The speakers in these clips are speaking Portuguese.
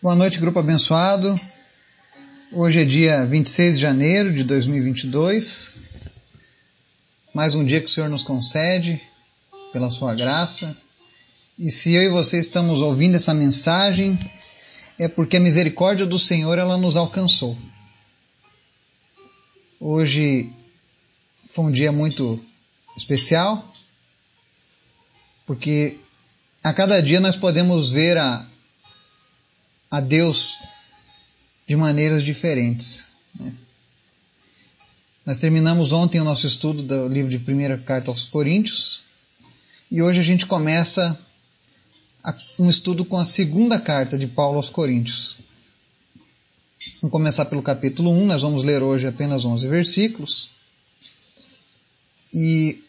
Boa noite, grupo abençoado. Hoje é dia 26 de janeiro de 2022. Mais um dia que o Senhor nos concede pela sua graça. E se eu e você estamos ouvindo essa mensagem, é porque a misericórdia do Senhor ela nos alcançou. Hoje foi um dia muito especial, porque a cada dia nós podemos ver a a Deus de maneiras diferentes. Né? Nós terminamos ontem o nosso estudo do livro de primeira carta aos Coríntios e hoje a gente começa um estudo com a segunda carta de Paulo aos Coríntios. Vamos começar pelo capítulo 1, nós vamos ler hoje apenas 11 versículos. E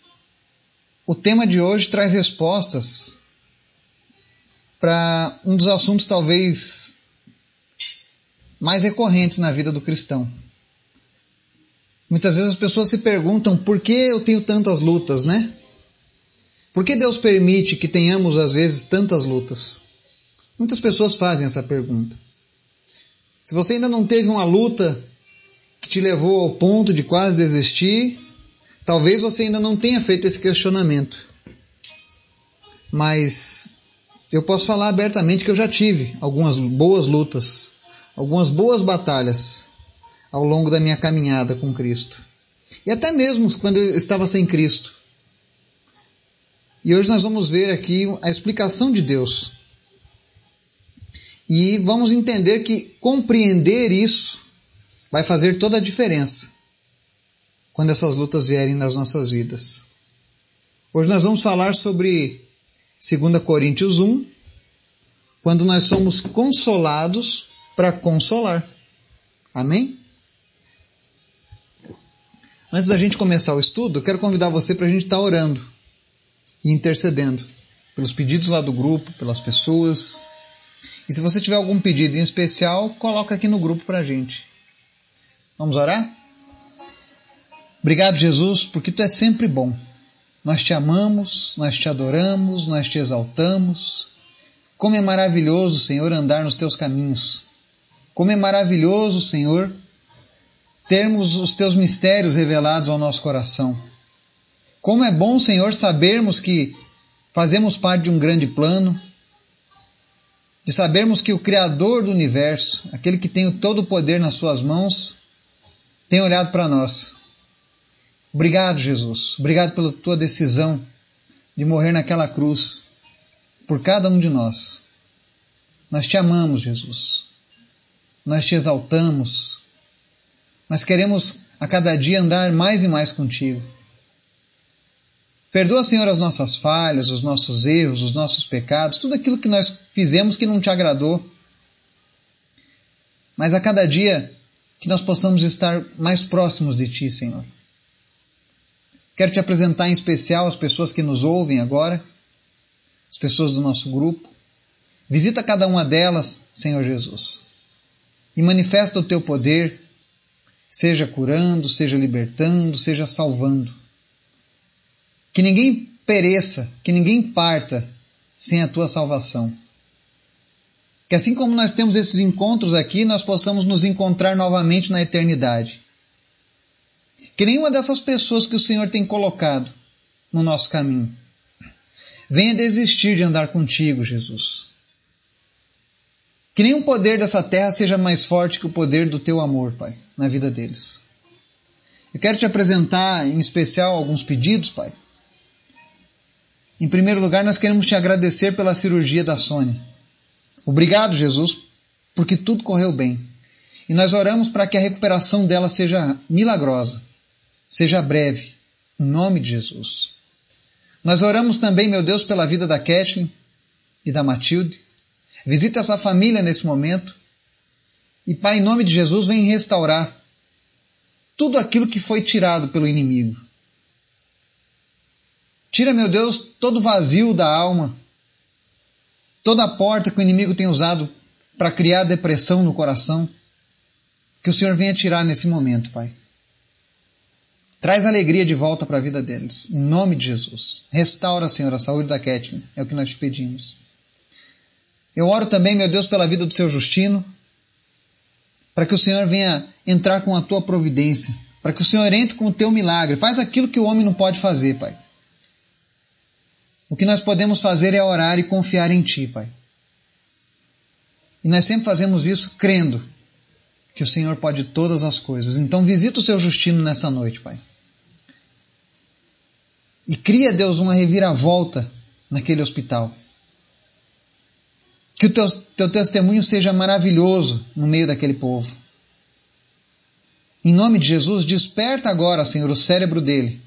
o tema de hoje traz respostas para um dos assuntos talvez mais recorrentes na vida do cristão. Muitas vezes as pessoas se perguntam por que eu tenho tantas lutas, né? Por que Deus permite que tenhamos às vezes tantas lutas? Muitas pessoas fazem essa pergunta. Se você ainda não teve uma luta que te levou ao ponto de quase desistir, talvez você ainda não tenha feito esse questionamento. Mas eu posso falar abertamente que eu já tive algumas boas lutas, algumas boas batalhas ao longo da minha caminhada com Cristo. E até mesmo quando eu estava sem Cristo. E hoje nós vamos ver aqui a explicação de Deus. E vamos entender que compreender isso vai fazer toda a diferença quando essas lutas vierem nas nossas vidas. Hoje nós vamos falar sobre 2 Coríntios 1, quando nós somos consolados para consolar. Amém? Antes da gente começar o estudo, quero convidar você para a gente estar tá orando e intercedendo pelos pedidos lá do grupo, pelas pessoas. E se você tiver algum pedido em especial, coloca aqui no grupo para a gente. Vamos orar? Obrigado, Jesus, porque tu é sempre bom. Nós te amamos, nós te adoramos, nós te exaltamos. Como é maravilhoso, Senhor, andar nos teus caminhos. Como é maravilhoso, Senhor, termos os teus mistérios revelados ao nosso coração. Como é bom, Senhor, sabermos que fazemos parte de um grande plano, de sabermos que o Criador do universo, aquele que tem todo o poder nas suas mãos, tem olhado para nós Obrigado, Jesus. Obrigado pela tua decisão de morrer naquela cruz por cada um de nós. Nós te amamos, Jesus. Nós te exaltamos. Nós queremos a cada dia andar mais e mais contigo. Perdoa, Senhor, as nossas falhas, os nossos erros, os nossos pecados, tudo aquilo que nós fizemos que não te agradou. Mas a cada dia que nós possamos estar mais próximos de Ti, Senhor. Quero te apresentar em especial as pessoas que nos ouvem agora, as pessoas do nosso grupo. Visita cada uma delas, Senhor Jesus, e manifesta o teu poder, seja curando, seja libertando, seja salvando. Que ninguém pereça, que ninguém parta sem a tua salvação. Que assim como nós temos esses encontros aqui, nós possamos nos encontrar novamente na eternidade que nenhuma dessas pessoas que o Senhor tem colocado no nosso caminho venha desistir de andar contigo, Jesus. Que nenhum poder dessa terra seja mais forte que o poder do teu amor, Pai, na vida deles. Eu quero te apresentar em especial alguns pedidos, Pai. Em primeiro lugar, nós queremos te agradecer pela cirurgia da Sônia. Obrigado, Jesus, porque tudo correu bem. E nós oramos para que a recuperação dela seja milagrosa seja breve, em nome de Jesus. Nós oramos também, meu Deus, pela vida da Kathleen e da Matilde. Visita essa família nesse momento. E, Pai, em nome de Jesus, vem restaurar tudo aquilo que foi tirado pelo inimigo. Tira, meu Deus, todo vazio da alma, toda a porta que o inimigo tem usado para criar depressão no coração. Que o Senhor venha tirar nesse momento, Pai. Traz alegria de volta para a vida deles. Em nome de Jesus. Restaura, Senhor, a saúde da Kathleen. É o que nós te pedimos. Eu oro também, meu Deus, pela vida do seu Justino, para que o Senhor venha entrar com a tua providência, para que o Senhor entre com o teu milagre. Faz aquilo que o homem não pode fazer, Pai. O que nós podemos fazer é orar e confiar em Ti, Pai. E nós sempre fazemos isso crendo que o Senhor pode todas as coisas. Então visita o seu Justino nessa noite, Pai. E cria, Deus, uma reviravolta naquele hospital. Que o teu, teu testemunho seja maravilhoso no meio daquele povo. Em nome de Jesus, desperta agora, Senhor, o cérebro dele.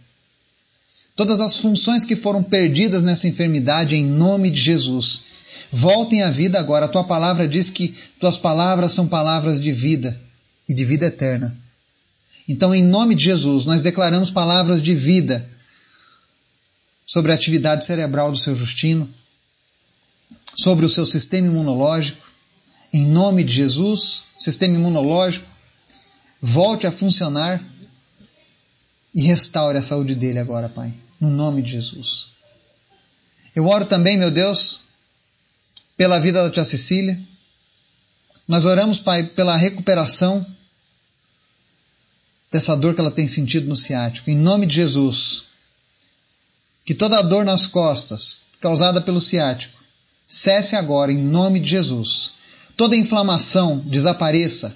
Todas as funções que foram perdidas nessa enfermidade, em nome de Jesus. Voltem à vida agora. A tua palavra diz que tuas palavras são palavras de vida e de vida eterna. Então, em nome de Jesus, nós declaramos palavras de vida sobre a atividade cerebral do seu Justino, sobre o seu sistema imunológico. Em nome de Jesus, sistema imunológico, volte a funcionar e restaure a saúde dele agora, Pai, no nome de Jesus. Eu oro também, meu Deus, pela vida da tia Cecília. Nós oramos, Pai, pela recuperação dessa dor que ela tem sentido no ciático. Em nome de Jesus, que toda dor nas costas causada pelo ciático cesse agora, em nome de Jesus. Toda inflamação desapareça.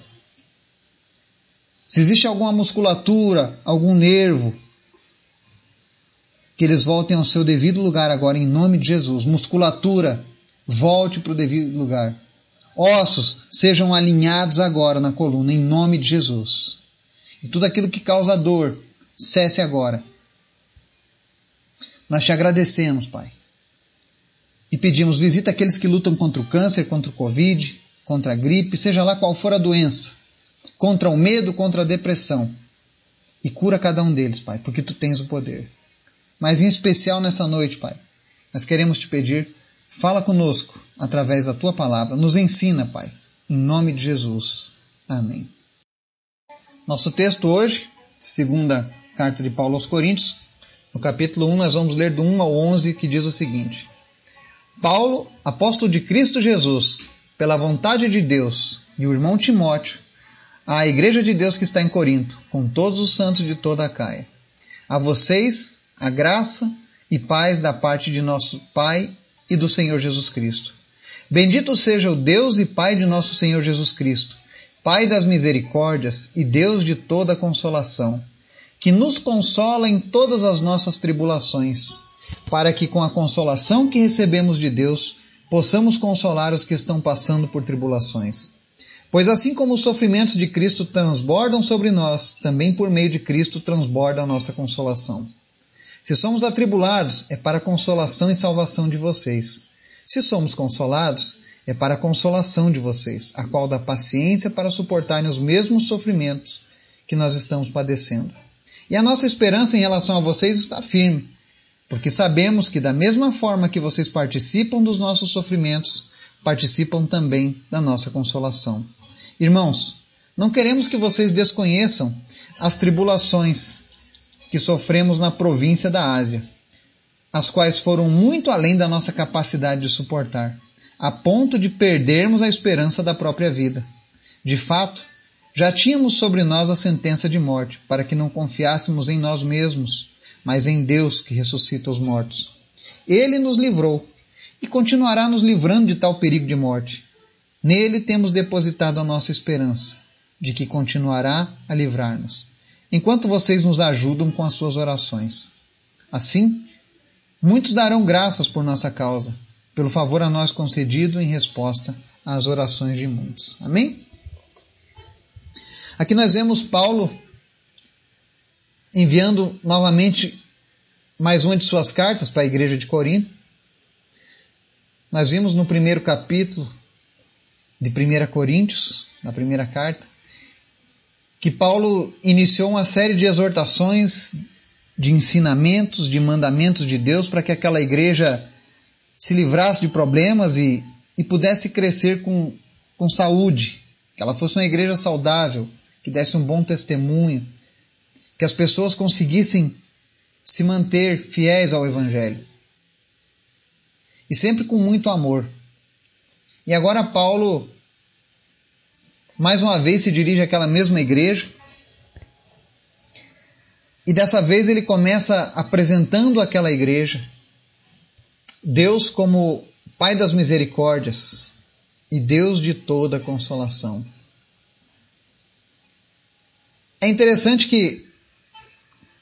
Se existe alguma musculatura, algum nervo, que eles voltem ao seu devido lugar agora, em nome de Jesus. Musculatura, volte para o devido lugar. Ossos sejam alinhados agora na coluna, em nome de Jesus. E tudo aquilo que causa dor, cesse agora. Nós te agradecemos, Pai e pedimos: visita aqueles que lutam contra o câncer, contra o Covid, contra a gripe, seja lá qual for a doença, contra o medo, contra a depressão. E cura cada um deles, Pai, porque tu tens o poder. Mas em especial nessa noite, Pai, nós queremos te pedir: fala conosco através da tua palavra, nos ensina, Pai, em nome de Jesus. Amém. Nosso texto hoje, segunda carta de Paulo aos Coríntios, no capítulo 1, nós vamos ler do 1 ao 11, que diz o seguinte. Paulo, apóstolo de Cristo Jesus, pela vontade de Deus, e o irmão Timóteo, à igreja de Deus que está em Corinto, com todos os santos de toda a Caia. A vocês, a graça e paz da parte de nosso Pai e do Senhor Jesus Cristo. Bendito seja o Deus e Pai de nosso Senhor Jesus Cristo, Pai das misericórdias e Deus de toda consolação, que nos consola em todas as nossas tribulações para que com a consolação que recebemos de Deus possamos consolar os que estão passando por tribulações. Pois assim como os sofrimentos de Cristo transbordam sobre nós, também por meio de Cristo transborda a nossa consolação. Se somos atribulados, é para a consolação e salvação de vocês. Se somos consolados, é para a consolação de vocês, a qual dá paciência para suportarem os mesmos sofrimentos que nós estamos padecendo. E a nossa esperança em relação a vocês está firme, porque sabemos que, da mesma forma que vocês participam dos nossos sofrimentos, participam também da nossa consolação. Irmãos, não queremos que vocês desconheçam as tribulações que sofremos na província da Ásia, as quais foram muito além da nossa capacidade de suportar, a ponto de perdermos a esperança da própria vida. De fato, já tínhamos sobre nós a sentença de morte, para que não confiássemos em nós mesmos mas em Deus que ressuscita os mortos. Ele nos livrou e continuará nos livrando de tal perigo de morte. Nele temos depositado a nossa esperança, de que continuará a livrar-nos, enquanto vocês nos ajudam com as suas orações. Assim, muitos darão graças por nossa causa, pelo favor a nós concedido em resposta às orações de muitos. Amém? Aqui nós vemos Paulo enviando novamente mais uma de suas cartas para a igreja de Corinto. Nós vimos no primeiro capítulo de 1 Coríntios, na primeira carta, que Paulo iniciou uma série de exortações, de ensinamentos, de mandamentos de Deus para que aquela igreja se livrasse de problemas e, e pudesse crescer com, com saúde, que ela fosse uma igreja saudável, que desse um bom testemunho, que as pessoas conseguissem se manter fiéis ao Evangelho. E sempre com muito amor. E agora Paulo, mais uma vez, se dirige àquela mesma igreja. E dessa vez ele começa apresentando àquela igreja Deus como Pai das misericórdias e Deus de toda consolação. É interessante que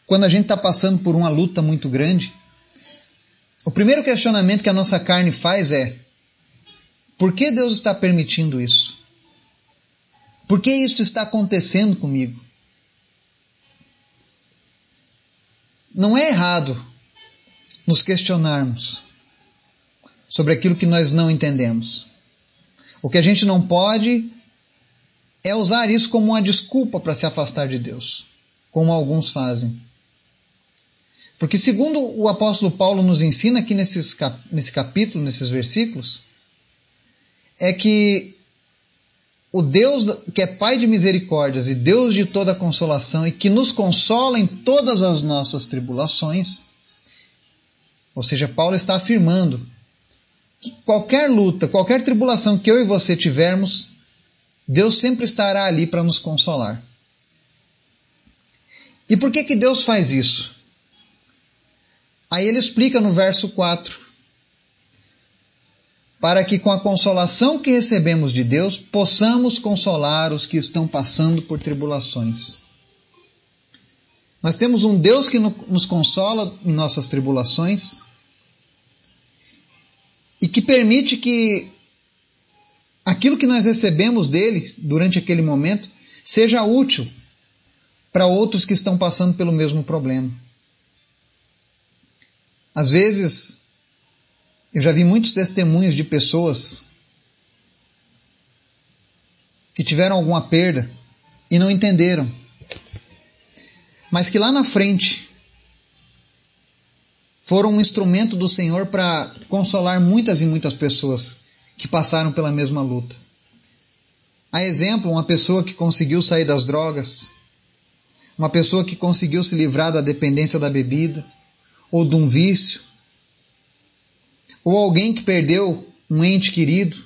quando a gente está passando por uma luta muito grande, o primeiro questionamento que a nossa carne faz é: por que Deus está permitindo isso? Por que isso está acontecendo comigo? Não é errado nos questionarmos sobre aquilo que nós não entendemos. O que a gente não pode é usar isso como uma desculpa para se afastar de Deus, como alguns fazem. Porque, segundo o apóstolo Paulo nos ensina aqui nesses, nesse capítulo, nesses versículos, é que o Deus que é Pai de misericórdias e Deus de toda consolação e que nos consola em todas as nossas tribulações, ou seja, Paulo está afirmando que qualquer luta, qualquer tribulação que eu e você tivermos, Deus sempre estará ali para nos consolar. E por que, que Deus faz isso? Aí ele explica no verso 4: Para que com a consolação que recebemos de Deus, possamos consolar os que estão passando por tribulações. Nós temos um Deus que nos consola em nossas tribulações e que permite que aquilo que nós recebemos dele durante aquele momento seja útil para outros que estão passando pelo mesmo problema. Às vezes, eu já vi muitos testemunhos de pessoas que tiveram alguma perda e não entenderam, mas que lá na frente foram um instrumento do Senhor para consolar muitas e muitas pessoas que passaram pela mesma luta. A exemplo, uma pessoa que conseguiu sair das drogas, uma pessoa que conseguiu se livrar da dependência da bebida, ou de um vício, ou alguém que perdeu um ente querido,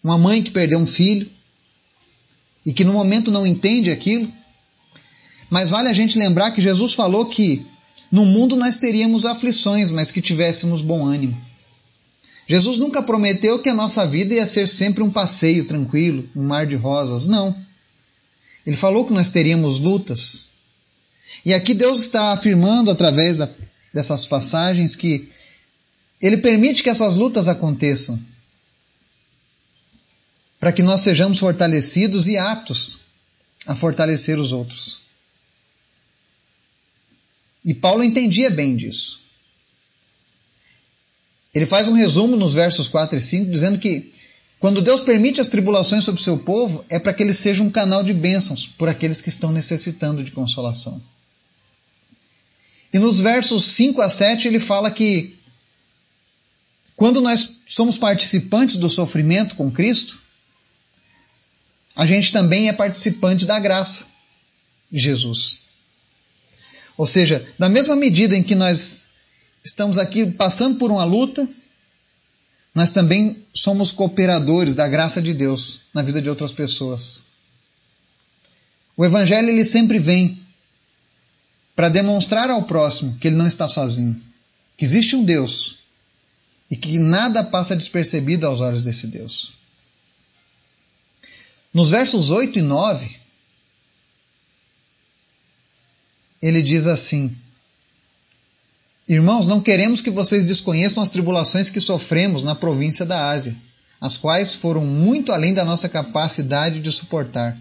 uma mãe que perdeu um filho e que no momento não entende aquilo. Mas vale a gente lembrar que Jesus falou que no mundo nós teríamos aflições, mas que tivéssemos bom ânimo. Jesus nunca prometeu que a nossa vida ia ser sempre um passeio tranquilo, um mar de rosas. Não. Ele falou que nós teríamos lutas, e aqui Deus está afirmando através da, dessas passagens que Ele permite que essas lutas aconteçam para que nós sejamos fortalecidos e aptos a fortalecer os outros. E Paulo entendia bem disso. Ele faz um resumo nos versos 4 e 5, dizendo que quando Deus permite as tribulações sobre o seu povo, é para que ele seja um canal de bênçãos por aqueles que estão necessitando de consolação. E nos versos 5 a 7 ele fala que quando nós somos participantes do sofrimento com Cristo, a gente também é participante da graça de Jesus. Ou seja, da mesma medida em que nós estamos aqui passando por uma luta, nós também somos cooperadores da graça de Deus na vida de outras pessoas. O evangelho ele sempre vem para demonstrar ao próximo que ele não está sozinho, que existe um Deus e que nada passa despercebido aos olhos desse Deus. Nos versos 8 e 9, ele diz assim: Irmãos, não queremos que vocês desconheçam as tribulações que sofremos na província da Ásia, as quais foram muito além da nossa capacidade de suportar,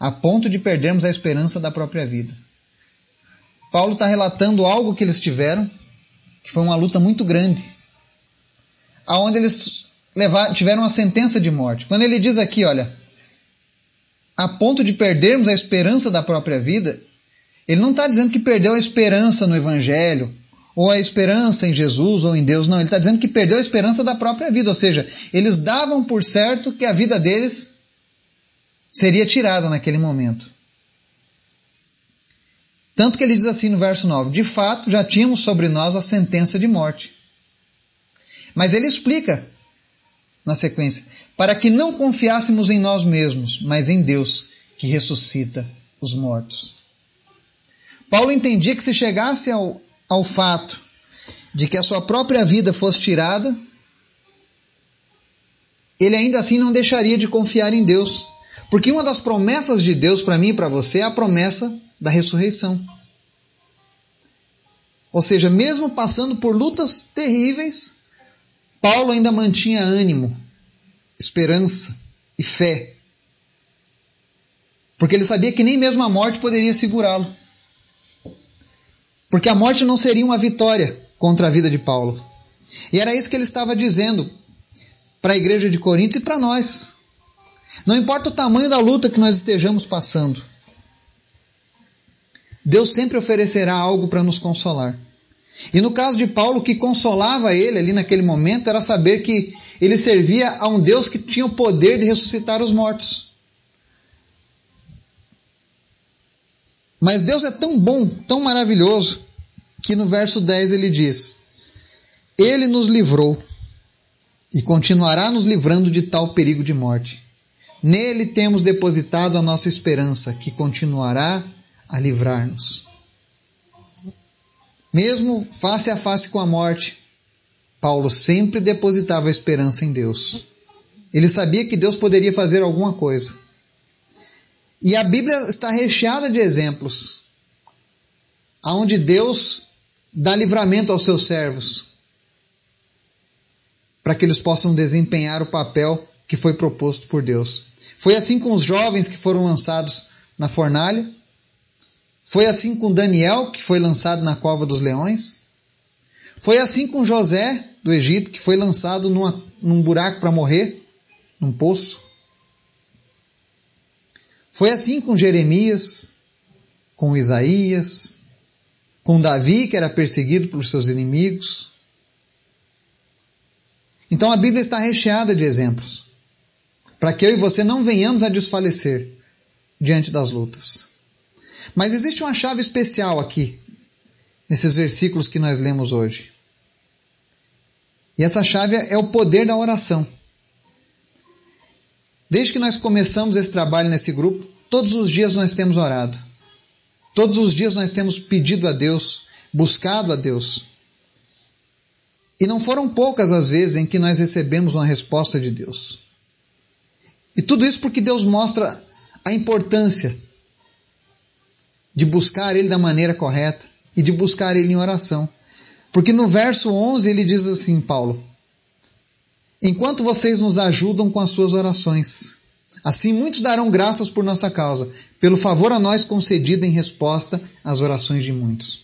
a ponto de perdermos a esperança da própria vida. Paulo está relatando algo que eles tiveram, que foi uma luta muito grande, aonde eles tiveram uma sentença de morte. Quando ele diz aqui, olha, a ponto de perdermos a esperança da própria vida, ele não está dizendo que perdeu a esperança no Evangelho, ou a esperança em Jesus ou em Deus, não. Ele está dizendo que perdeu a esperança da própria vida, ou seja, eles davam por certo que a vida deles seria tirada naquele momento. Tanto que ele diz assim no verso 9: De fato, já tínhamos sobre nós a sentença de morte. Mas ele explica na sequência: para que não confiássemos em nós mesmos, mas em Deus, que ressuscita os mortos. Paulo entendia que se chegasse ao, ao fato de que a sua própria vida fosse tirada, ele ainda assim não deixaria de confiar em Deus. Porque uma das promessas de Deus para mim e para você é a promessa da ressurreição. Ou seja, mesmo passando por lutas terríveis, Paulo ainda mantinha ânimo, esperança e fé. Porque ele sabia que nem mesmo a morte poderia segurá-lo. Porque a morte não seria uma vitória contra a vida de Paulo. E era isso que ele estava dizendo para a igreja de Corinto e para nós. Não importa o tamanho da luta que nós estejamos passando, Deus sempre oferecerá algo para nos consolar. E no caso de Paulo, o que consolava ele ali naquele momento era saber que ele servia a um Deus que tinha o poder de ressuscitar os mortos. Mas Deus é tão bom, tão maravilhoso, que no verso 10 ele diz: Ele nos livrou e continuará nos livrando de tal perigo de morte. Nele temos depositado a nossa esperança, que continuará a livrar-nos. Mesmo face a face com a morte, Paulo sempre depositava a esperança em Deus. Ele sabia que Deus poderia fazer alguma coisa. E a Bíblia está recheada de exemplos aonde Deus dá livramento aos seus servos para que eles possam desempenhar o papel que foi proposto por Deus. Foi assim com os jovens que foram lançados na fornalha, foi assim com Daniel, que foi lançado na cova dos leões. Foi assim com José, do Egito, que foi lançado numa, num buraco para morrer, num poço. Foi assim com Jeremias, com Isaías, com Davi, que era perseguido por seus inimigos. Então a Bíblia está recheada de exemplos, para que eu e você não venhamos a desfalecer diante das lutas. Mas existe uma chave especial aqui, nesses versículos que nós lemos hoje. E essa chave é o poder da oração. Desde que nós começamos esse trabalho nesse grupo, todos os dias nós temos orado. Todos os dias nós temos pedido a Deus, buscado a Deus. E não foram poucas as vezes em que nós recebemos uma resposta de Deus. E tudo isso porque Deus mostra a importância de buscar Ele da maneira correta e de buscar Ele em oração. Porque no verso 11 ele diz assim, Paulo: Enquanto vocês nos ajudam com as suas orações, assim muitos darão graças por nossa causa, pelo favor a nós concedido em resposta às orações de muitos.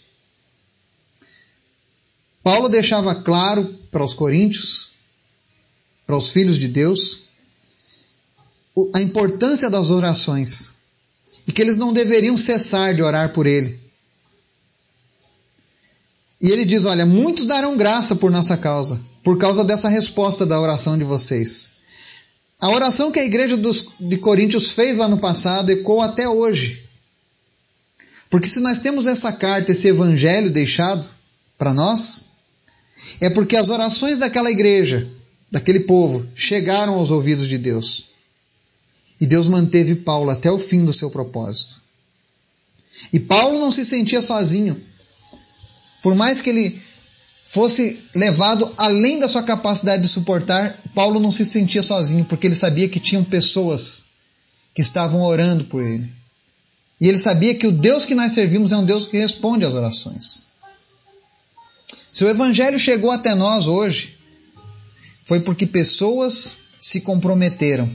Paulo deixava claro para os coríntios, para os filhos de Deus, a importância das orações e que eles não deveriam cessar de orar por ele. E ele diz: Olha, muitos darão graça por nossa causa, por causa dessa resposta da oração de vocês. A oração que a igreja dos, de Coríntios fez lá no passado ecoa até hoje. Porque se nós temos essa carta, esse evangelho deixado para nós, é porque as orações daquela igreja, daquele povo, chegaram aos ouvidos de Deus. E Deus manteve Paulo até o fim do seu propósito. E Paulo não se sentia sozinho. Por mais que ele fosse levado além da sua capacidade de suportar, Paulo não se sentia sozinho, porque ele sabia que tinham pessoas que estavam orando por ele. E ele sabia que o Deus que nós servimos é um Deus que responde às orações. Se o Evangelho chegou até nós hoje, foi porque pessoas se comprometeram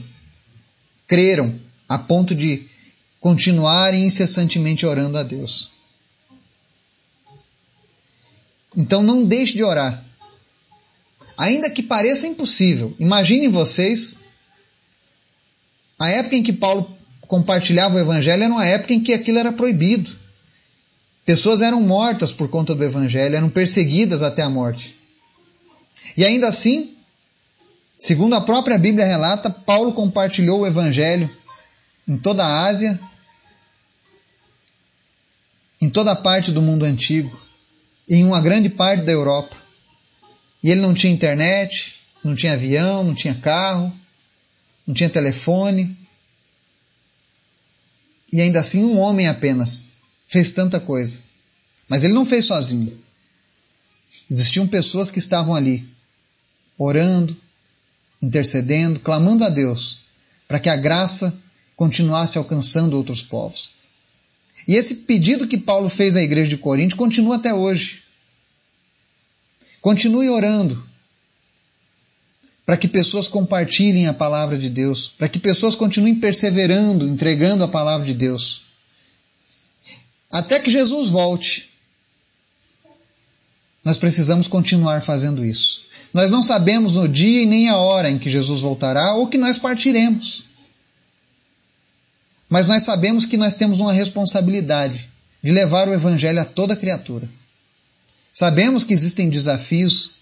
creram a ponto de continuarem incessantemente orando a Deus. Então não deixe de orar. Ainda que pareça impossível, imaginem vocês a época em que Paulo compartilhava o evangelho era uma época em que aquilo era proibido. Pessoas eram mortas por conta do evangelho, eram perseguidas até a morte. E ainda assim, Segundo a própria Bíblia relata, Paulo compartilhou o evangelho em toda a Ásia, em toda a parte do mundo antigo, em uma grande parte da Europa. E ele não tinha internet, não tinha avião, não tinha carro, não tinha telefone. E ainda assim, um homem apenas fez tanta coisa. Mas ele não fez sozinho. Existiam pessoas que estavam ali, orando, intercedendo, clamando a Deus para que a graça continuasse alcançando outros povos. E esse pedido que Paulo fez à igreja de Corinto continua até hoje. Continue orando para que pessoas compartilhem a palavra de Deus, para que pessoas continuem perseverando, entregando a palavra de Deus. Até que Jesus volte. Nós precisamos continuar fazendo isso. Nós não sabemos o dia e nem a hora em que Jesus voltará ou que nós partiremos. Mas nós sabemos que nós temos uma responsabilidade de levar o Evangelho a toda criatura. Sabemos que existem desafios,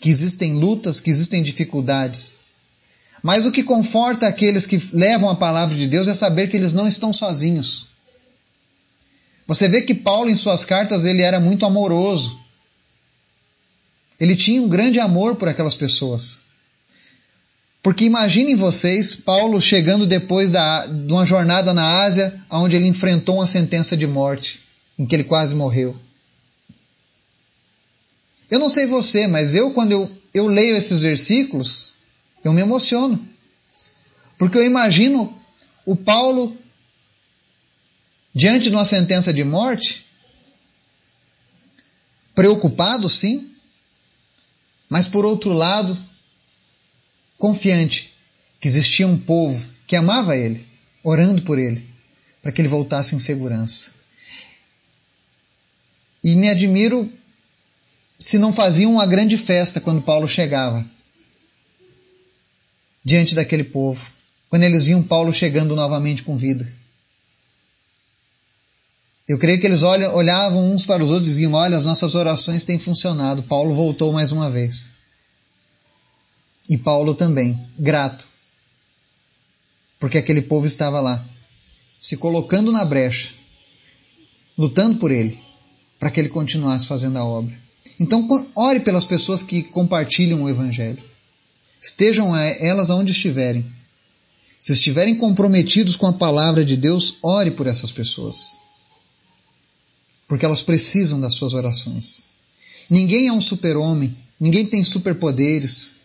que existem lutas, que existem dificuldades. Mas o que conforta aqueles que levam a palavra de Deus é saber que eles não estão sozinhos. Você vê que Paulo, em suas cartas, ele era muito amoroso. Ele tinha um grande amor por aquelas pessoas. Porque imaginem vocês Paulo chegando depois da, de uma jornada na Ásia, onde ele enfrentou uma sentença de morte, em que ele quase morreu. Eu não sei você, mas eu, quando eu, eu leio esses versículos, eu me emociono. Porque eu imagino o Paulo diante de uma sentença de morte, preocupado, sim, mas por outro lado, confiante que existia um povo que amava ele, orando por ele, para que ele voltasse em segurança. E me admiro se não faziam uma grande festa quando Paulo chegava diante daquele povo, quando eles viam Paulo chegando novamente com vida. Eu creio que eles olhavam uns para os outros e diziam: Olha, as nossas orações têm funcionado. Paulo voltou mais uma vez. E Paulo também, grato, porque aquele povo estava lá, se colocando na brecha, lutando por ele, para que ele continuasse fazendo a obra. Então, ore pelas pessoas que compartilham o Evangelho. Estejam elas aonde estiverem. Se estiverem comprometidos com a palavra de Deus, ore por essas pessoas. Porque elas precisam das suas orações. Ninguém é um super-homem, ninguém tem superpoderes,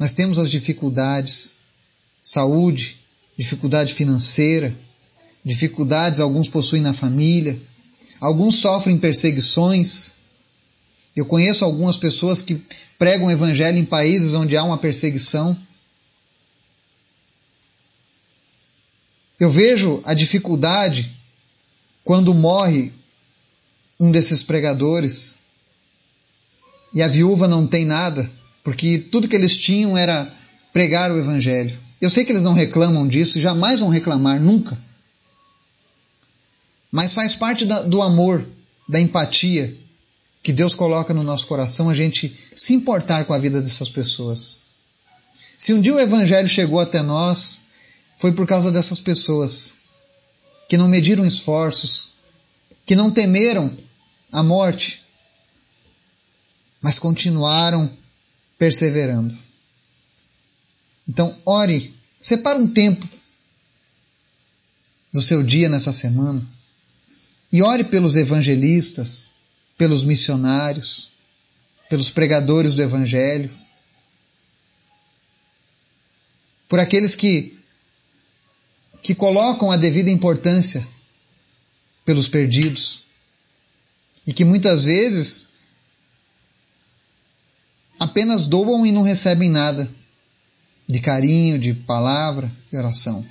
nós temos as dificuldades, saúde, dificuldade financeira, dificuldades alguns possuem na família, alguns sofrem perseguições. Eu conheço algumas pessoas que pregam o evangelho em países onde há uma perseguição. Eu vejo a dificuldade quando morre um desses pregadores e a viúva não tem nada porque tudo que eles tinham era pregar o Evangelho. Eu sei que eles não reclamam disso, jamais vão reclamar, nunca. Mas faz parte da, do amor, da empatia que Deus coloca no nosso coração a gente se importar com a vida dessas pessoas. Se um dia o Evangelho chegou até nós, foi por causa dessas pessoas que não mediram esforços, que não temeram a morte, mas continuaram perseverando. Então, ore, separe um tempo do seu dia nessa semana e ore pelos evangelistas, pelos missionários, pelos pregadores do Evangelho, por aqueles que, que colocam a devida importância pelos perdidos e que muitas vezes apenas doam e não recebem nada de carinho, de palavra, de oração.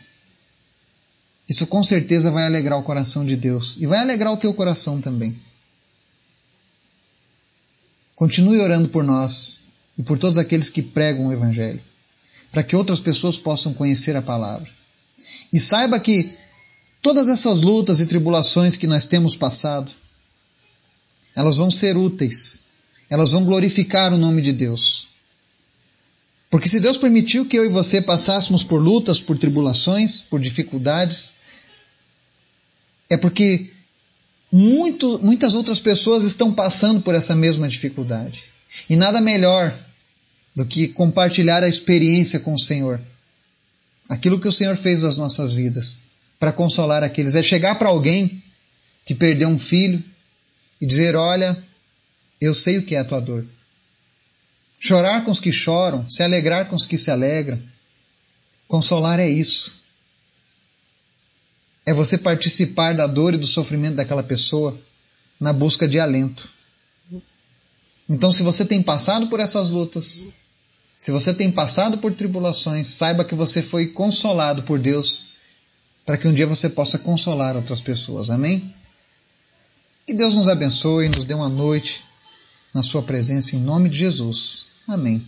Isso com certeza vai alegrar o coração de Deus e vai alegrar o teu coração também. Continue orando por nós e por todos aqueles que pregam o Evangelho, para que outras pessoas possam conhecer a palavra. E saiba que todas essas lutas e tribulações que nós temos passado, elas vão ser úteis elas vão glorificar o nome de Deus. Porque se Deus permitiu que eu e você passássemos por lutas, por tribulações, por dificuldades, é porque muito, muitas outras pessoas estão passando por essa mesma dificuldade. E nada melhor do que compartilhar a experiência com o Senhor. Aquilo que o Senhor fez nas nossas vidas para consolar aqueles. É chegar para alguém que perdeu um filho e dizer: Olha, eu sei o que é a tua dor. Chorar com os que choram, se alegrar com os que se alegram. Consolar é isso. É você participar da dor e do sofrimento daquela pessoa na busca de alento. Então, se você tem passado por essas lutas, se você tem passado por tribulações, saiba que você foi consolado por Deus para que um dia você possa consolar outras pessoas. Amém? Que Deus nos abençoe, nos dê uma noite na Sua presença, em nome de Jesus. Amém.